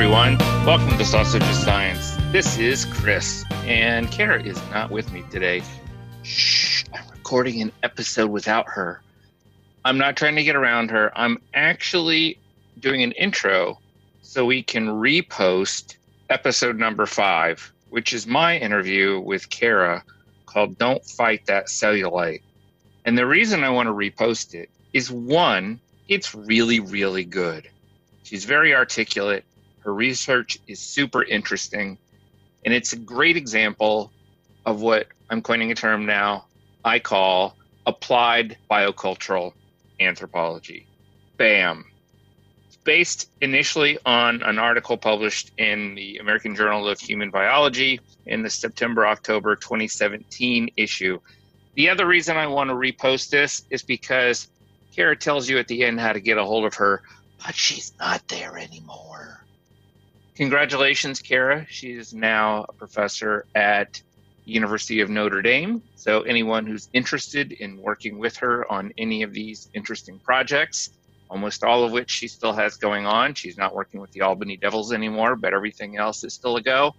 everyone. Welcome to Sausage of Science. This is Chris, and Cara is not with me today. Shh, I'm recording an episode without her. I'm not trying to get around her. I'm actually doing an intro so we can repost episode number five, which is my interview with Cara called Don't Fight That Cellulite. And the reason I want to repost it is one, it's really, really good. She's very articulate. Her research is super interesting. And it's a great example of what I'm coining a term now I call applied biocultural anthropology. BAM. It's based initially on an article published in the American Journal of Human Biology in the September October 2017 issue. The other reason I want to repost this is because Cara tells you at the end how to get a hold of her, but she's not there anymore. Congratulations, Cara. She is now a professor at University of Notre Dame. So anyone who's interested in working with her on any of these interesting projects, almost all of which she still has going on. She's not working with the Albany Devils anymore, but everything else is still a go.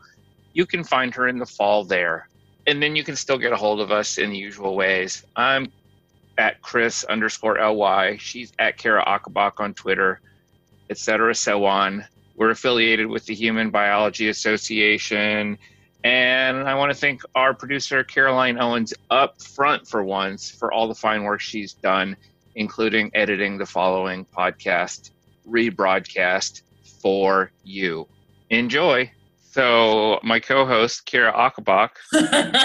You can find her in the fall there. And then you can still get a hold of us in the usual ways. I'm at Chris underscore LY. She's at Cara Ocobock on Twitter, etc. So on. We're affiliated with the Human Biology Association. And I want to thank our producer, Caroline Owens, up front for once for all the fine work she's done, including editing the following podcast rebroadcast for you. Enjoy. So, my co host, Cara Ocobock,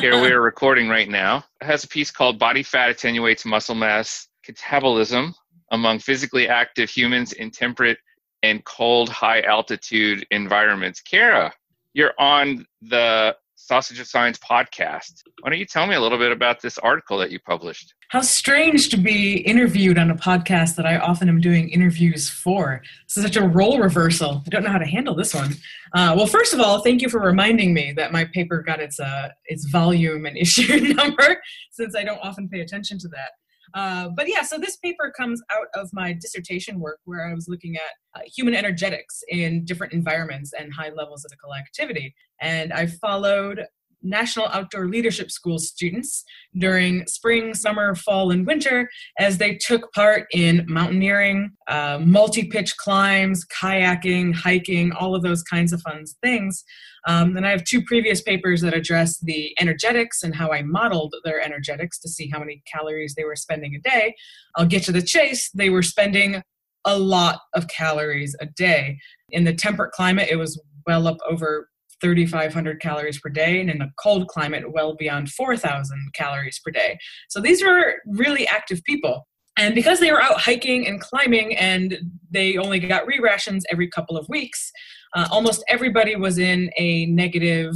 here we are recording right now, has a piece called Body Fat Attenuates Muscle Mass Catabolism Among Physically Active Humans in Temperate and cold, high altitude environments. Cara, you're on the Sausage of Science podcast. Why don't you tell me a little bit about this article that you published? How strange to be interviewed on a podcast that I often am doing interviews for. This is such a role reversal. I don't know how to handle this one. Uh, well, first of all, thank you for reminding me that my paper got its uh, its volume and issue number, since I don't often pay attention to that. Uh, but yeah, so this paper comes out of my dissertation work where I was looking at uh, human energetics in different environments and high levels of physical activity. And I followed National Outdoor Leadership School students during spring, summer, fall, and winter as they took part in mountaineering, uh, multi pitch climbs, kayaking, hiking, all of those kinds of fun things. Um, and I have two previous papers that address the energetics and how I modeled their energetics to see how many calories they were spending a day. I'll get to the chase. They were spending a lot of calories a day. In the temperate climate, it was well up over 3,500 calories per day, and in a cold climate, well beyond 4,000 calories per day. So these were really active people. And because they were out hiking and climbing and they only got re rations every couple of weeks, uh, almost everybody was in a negative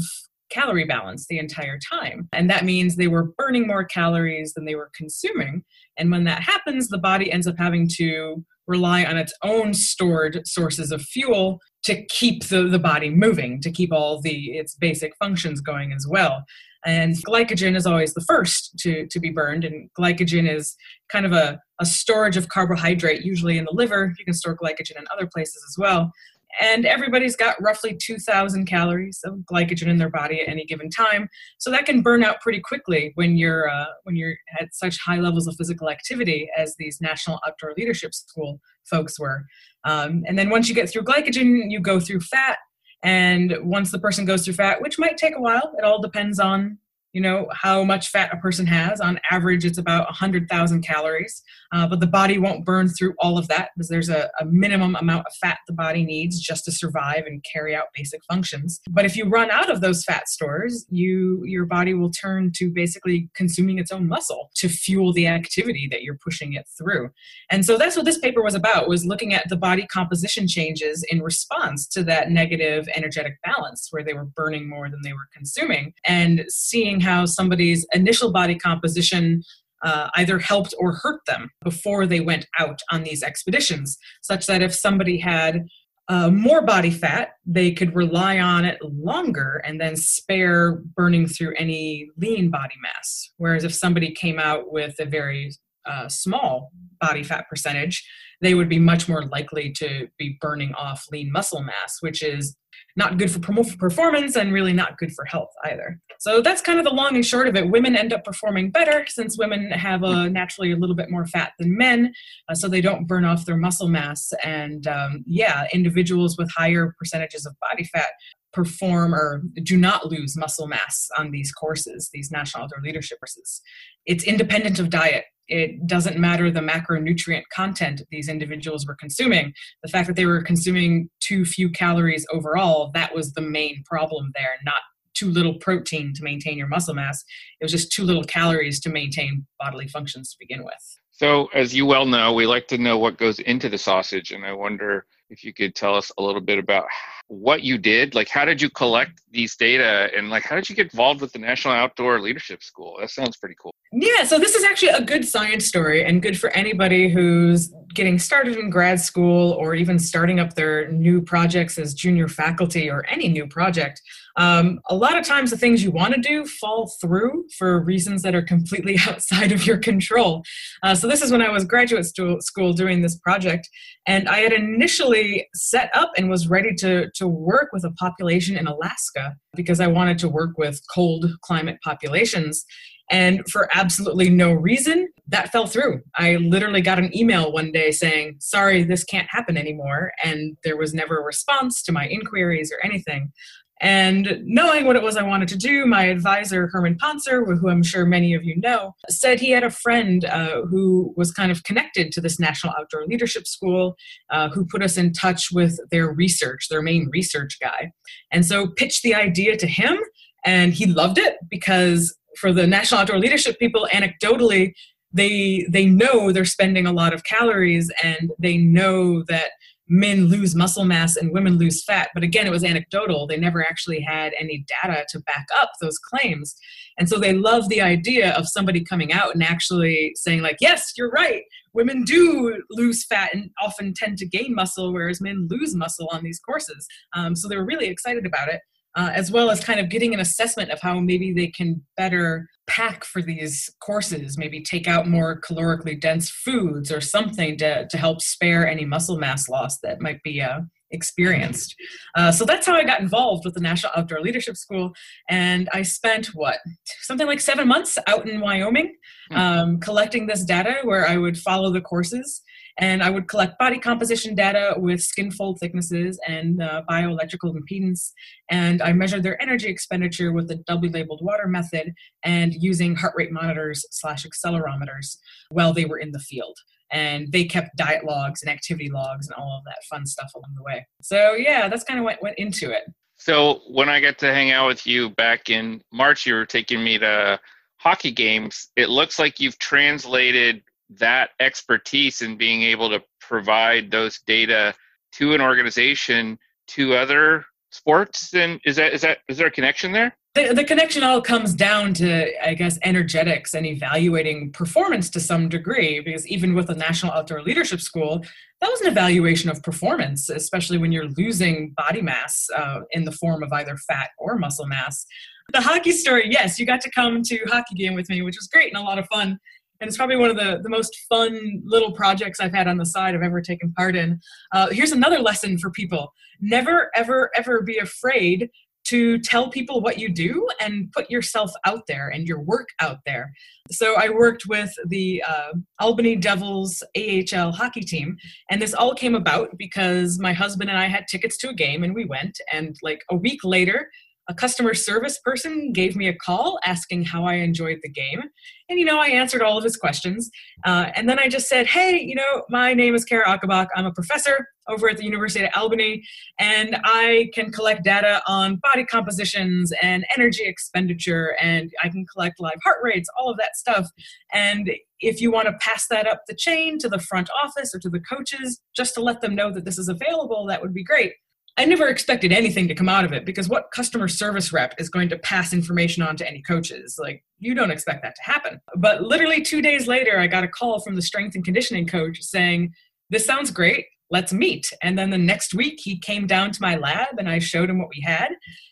calorie balance the entire time. And that means they were burning more calories than they were consuming. And when that happens, the body ends up having to rely on its own stored sources of fuel to keep the, the body moving, to keep all the its basic functions going as well. And glycogen is always the first to, to be burned. And glycogen is kind of a, a storage of carbohydrate, usually in the liver. You can store glycogen in other places as well and everybody's got roughly 2000 calories of glycogen in their body at any given time. So that can burn out pretty quickly when you're uh, when you're at such high levels of physical activity as these national outdoor leadership school folks were. Um, and then once you get through glycogen you go through fat. And once the person goes through fat which might take a while it all depends on you know how much fat a person has. On average it's about 100000 calories. Uh, but the body won't burn through all of that because there's a, a, minimum amount of fat the body needs just to survive and carry out basic functions. But if you run out of those fat stores you your body will turn to basically consuming its own muscle to fuel the activity that you're pushing it through. And so that's what this paper was about was looking at the body composition changes in response to that negative energetic balance where they were burning more than they were consuming and seeing how somebody's initial body composition uh, either helped or hurt them before they went out on these expeditions, such that if somebody had uh, more body fat, they could rely on it longer and then spare burning through any lean body mass. Whereas if somebody came out with a very uh, small body fat percentage, they would be much more likely to be burning off lean muscle mass, which is not good for performance and really not good for health either. So that's kind of the long and short of it. Women end up performing better since women have a naturally a little bit more fat than men, uh, so they don't burn off their muscle mass. And um, yeah, individuals with higher percentages of body fat perform or do not lose muscle mass on these courses, these national outdoor leadership courses. It's independent of diet. It doesn't matter the macronutrient content these individuals were consuming. The fact that they were consuming too few calories overall, that was the main problem there, not too little protein to maintain your muscle mass. It was just too little calories to maintain bodily functions to begin with. So, as you well know, we like to know what goes into the sausage, and I wonder if you could tell us a little bit about what you did like how did you collect these data and like how did you get involved with the national outdoor leadership school? That sounds pretty cool. Yeah so this is actually a good science story and good for anybody who's getting started in grad school or even starting up their new projects as junior faculty or any new project um, a lot of times the things you want to do fall through for reasons that are completely outside of your control uh, so this is when i was graduate school doing this project and i had initially set up and was ready to to work with a population in Alaska because I wanted to work with cold climate populations. And for absolutely no reason, that fell through. I literally got an email one day saying, Sorry, this can't happen anymore. And there was never a response to my inquiries or anything. And knowing what it was I wanted to do, my advisor, Herman Pontzer, who I'm sure many of you know, said he had a friend uh, who was kind of connected to this National Outdoor Leadership School, uh, who put us in touch with their research, their main research guy. And so pitched the idea to him, and he loved it because for the National Outdoor Leadership people, anecdotally, they they know they're spending a lot of calories and they know that men lose muscle mass and women lose fat. But again, it was anecdotal. They never actually had any data to back up those claims. And so they love the idea of somebody coming out and actually saying, like, yes, you're right. Women do lose fat and often tend to gain muscle, whereas men lose muscle on these courses. Um, so they were really excited about it uh, as well as kind of getting an assessment of how maybe they can better pack for these courses, maybe take out more calorically dense foods or something to, to help spare any muscle mass loss that might be uh, experienced. Uh, so that's how I got involved with the National Outdoor Leadership School. And I spent what, something like seven months out in Wyoming hmm. um, collecting this data where I would follow the courses and I would collect body composition data with skin fold thicknesses and uh, bioelectrical impedance. And I measured their energy expenditure with the doubly labeled water method and using heart rate monitors slash accelerometers while they were in the field. And they kept diet logs and activity logs and all of that fun stuff along the way. So yeah, that's kind of what went into it. So when I got to hang out with you back in March, you were taking me to hockey games. It looks like you've translated that expertise in being able to provide those data to an organization to other sports then is that is that is there a connection there? The, the connection all comes down to i guess energetics and evaluating performance to some degree because even with the national outdoor leadership school that was an evaluation of performance especially when you're losing body mass uh, in the form of either fat or muscle mass. The hockey story yes you got to come to hockey game with me which was great and a lot of fun and it's probably one of the, the most fun little projects I've had on the side I've ever taken part in. Uh, here's another lesson for people never, ever, ever be afraid to tell people what you do and put yourself out there and your work out there. So I worked with the uh, Albany Devils AHL hockey team, and this all came about because my husband and I had tickets to a game and we went. And like a week later, a customer service person gave me a call asking how I enjoyed the game. And, you know, I answered all of his questions. Uh, and then I just said, hey, you know, my name is Cara Ocobock. I'm a professor over at the University of Albany, and I can collect data on body compositions and energy expenditure, and I can collect live heart rates, all of that stuff. And if you want to pass that up the chain to the front office or to the coaches, just to let them know that this is available, that would be great. I never expected anything to come out of it because what customer service rep is going to pass information on to any coaches? Like, you don't expect that to happen. But literally two days later, I got a call from the strength and conditioning coach saying, This sounds great. Let's meet. And then the next week, he came down to my lab and I showed him what we had.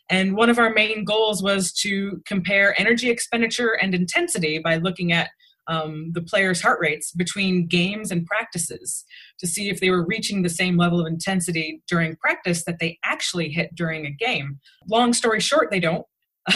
And one of our main goals was to compare energy expenditure and intensity by looking at um, the players' heart rates between games and practices to see if they were reaching the same level of intensity during practice that they actually hit during a game. Long story short, they don't.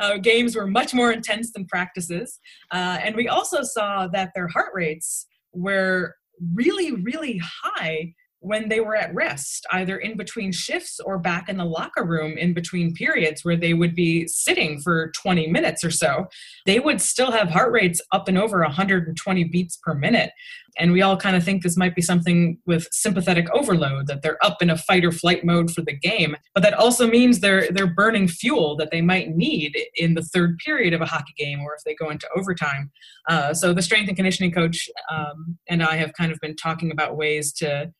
uh, games were much more intense than practices. Uh, and we also saw that their heart rates were really, really high when they were at rest, either in between shifts or back in the locker room in between periods where they would be sitting for 20 minutes or so, they would still have heart rates up and over 120 beats per minute. And we all kind of think this might be something with sympathetic overload, that they're up in a fight or flight mode for the game. But that also means they're they're burning fuel that they might need in the third period of a hockey game or if they go into overtime. Uh, so the strength and conditioning coach um, and I have kind of been talking about ways to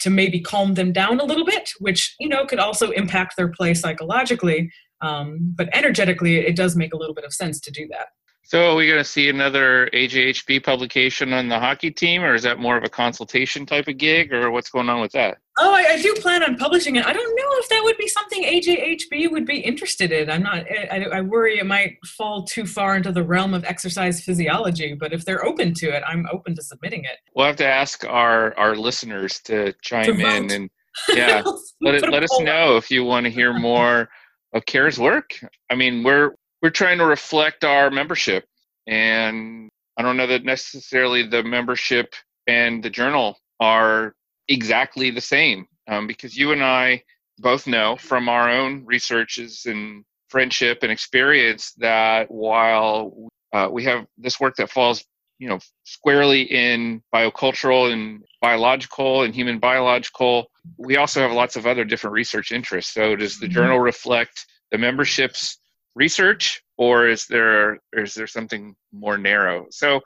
to maybe calm them down a little bit, which you know could also impact their play psychologically. Um, but energetically, it does make a little bit of sense to do that. So, are we going to see another AJHB publication on the hockey team, or is that more of a consultation type of gig, or what's going on with that? Oh, I, I do plan on publishing it. I don't know if that would be something AJHB would be interested in. I'm not. I, I worry it might fall too far into the realm of exercise physiology. But if they're open to it, I'm open to submitting it. We'll have to ask our our listeners to chime to in and yeah, let it, let us know if you want to hear more of Cara's work. I mean, we're we're trying to reflect our membership and i don't know that necessarily the membership and the journal are exactly the same um, because you and i both know from our own researches and friendship and experience that while uh, we have this work that falls you know squarely in biocultural and biological and human biological we also have lots of other different research interests so does the mm-hmm. journal reflect the membership's research or is there or is there something more narrow? So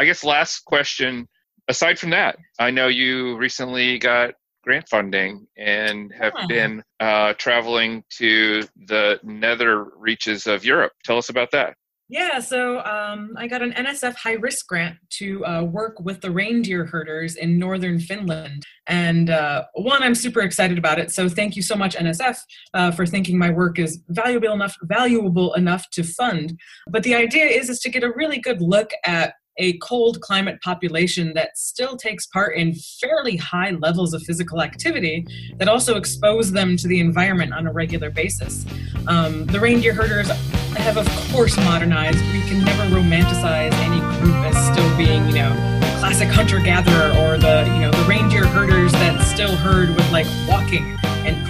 i guess last question aside from that i know you recently got grant funding and have yeah. been uh, traveling to the nether reaches of europe. Tell us about that yeah, so um, I got an NSF high risk grant to uh, work with the reindeer herders in northern Finland. And uh, one, I'm super excited about it. So thank you so much, NSF, uh, for thinking my work is valuable enough, valuable enough to fund. But the idea is, is to get a really good look at a cold climate population that still takes part in fairly high levels of physical activity that also expose them to the environment on a regular basis. Um, the reindeer herders have, of course, modernized. We can never romanticize any group as still being, you know, classic hunter gatherer or the, you know, the reindeer herders that still herd with like walking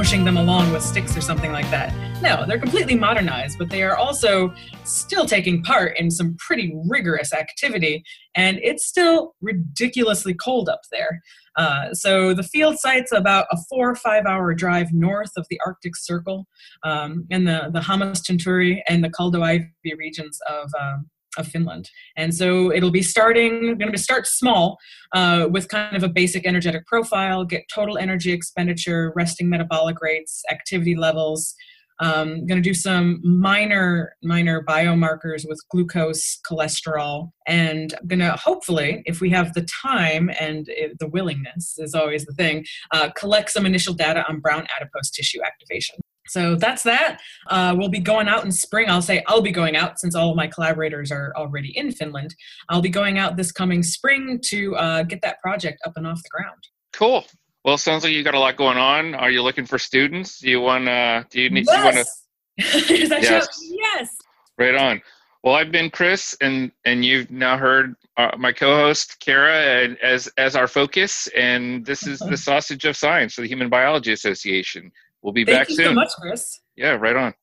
pushing them along with sticks or something like that. No, they're completely modernized, but they are also still taking part in some pretty rigorous activity, and it's still ridiculously cold up there. Uh, so the field site's about a four or five hour drive north of the Arctic Circle um, in the, the Hammastunturi and the Kaldoaivi regions of, um, of Finland. And so it'll be starting, going to start small uh, with kind of a basic energetic profile, get total energy expenditure, resting metabolic rates, activity levels. Um, going to do some minor minor biomarkers with glucose, cholesterol, and going to hopefully, if we have the time and it, the willingness is always the thing, uh, collect some initial data on brown adipose tissue activation. So that's that. Uh, we'll be going out in spring. I'll say I'll be going out since all of my collaborators are already in Finland. I'll be going out this coming spring to uh, get that project up and off the ground. Cool. Well, sounds like you got a lot going on. Are you looking for students? Do you want to? Do you need? Yes. You want to? yes. yes. Right on. Well, I've been Chris, and and you've now heard uh, my co-host Cara as as our focus, and this is the Sausage of Science for the Human Biology Association. We'll be Thank back you soon. so much, Chris. Yeah, right on.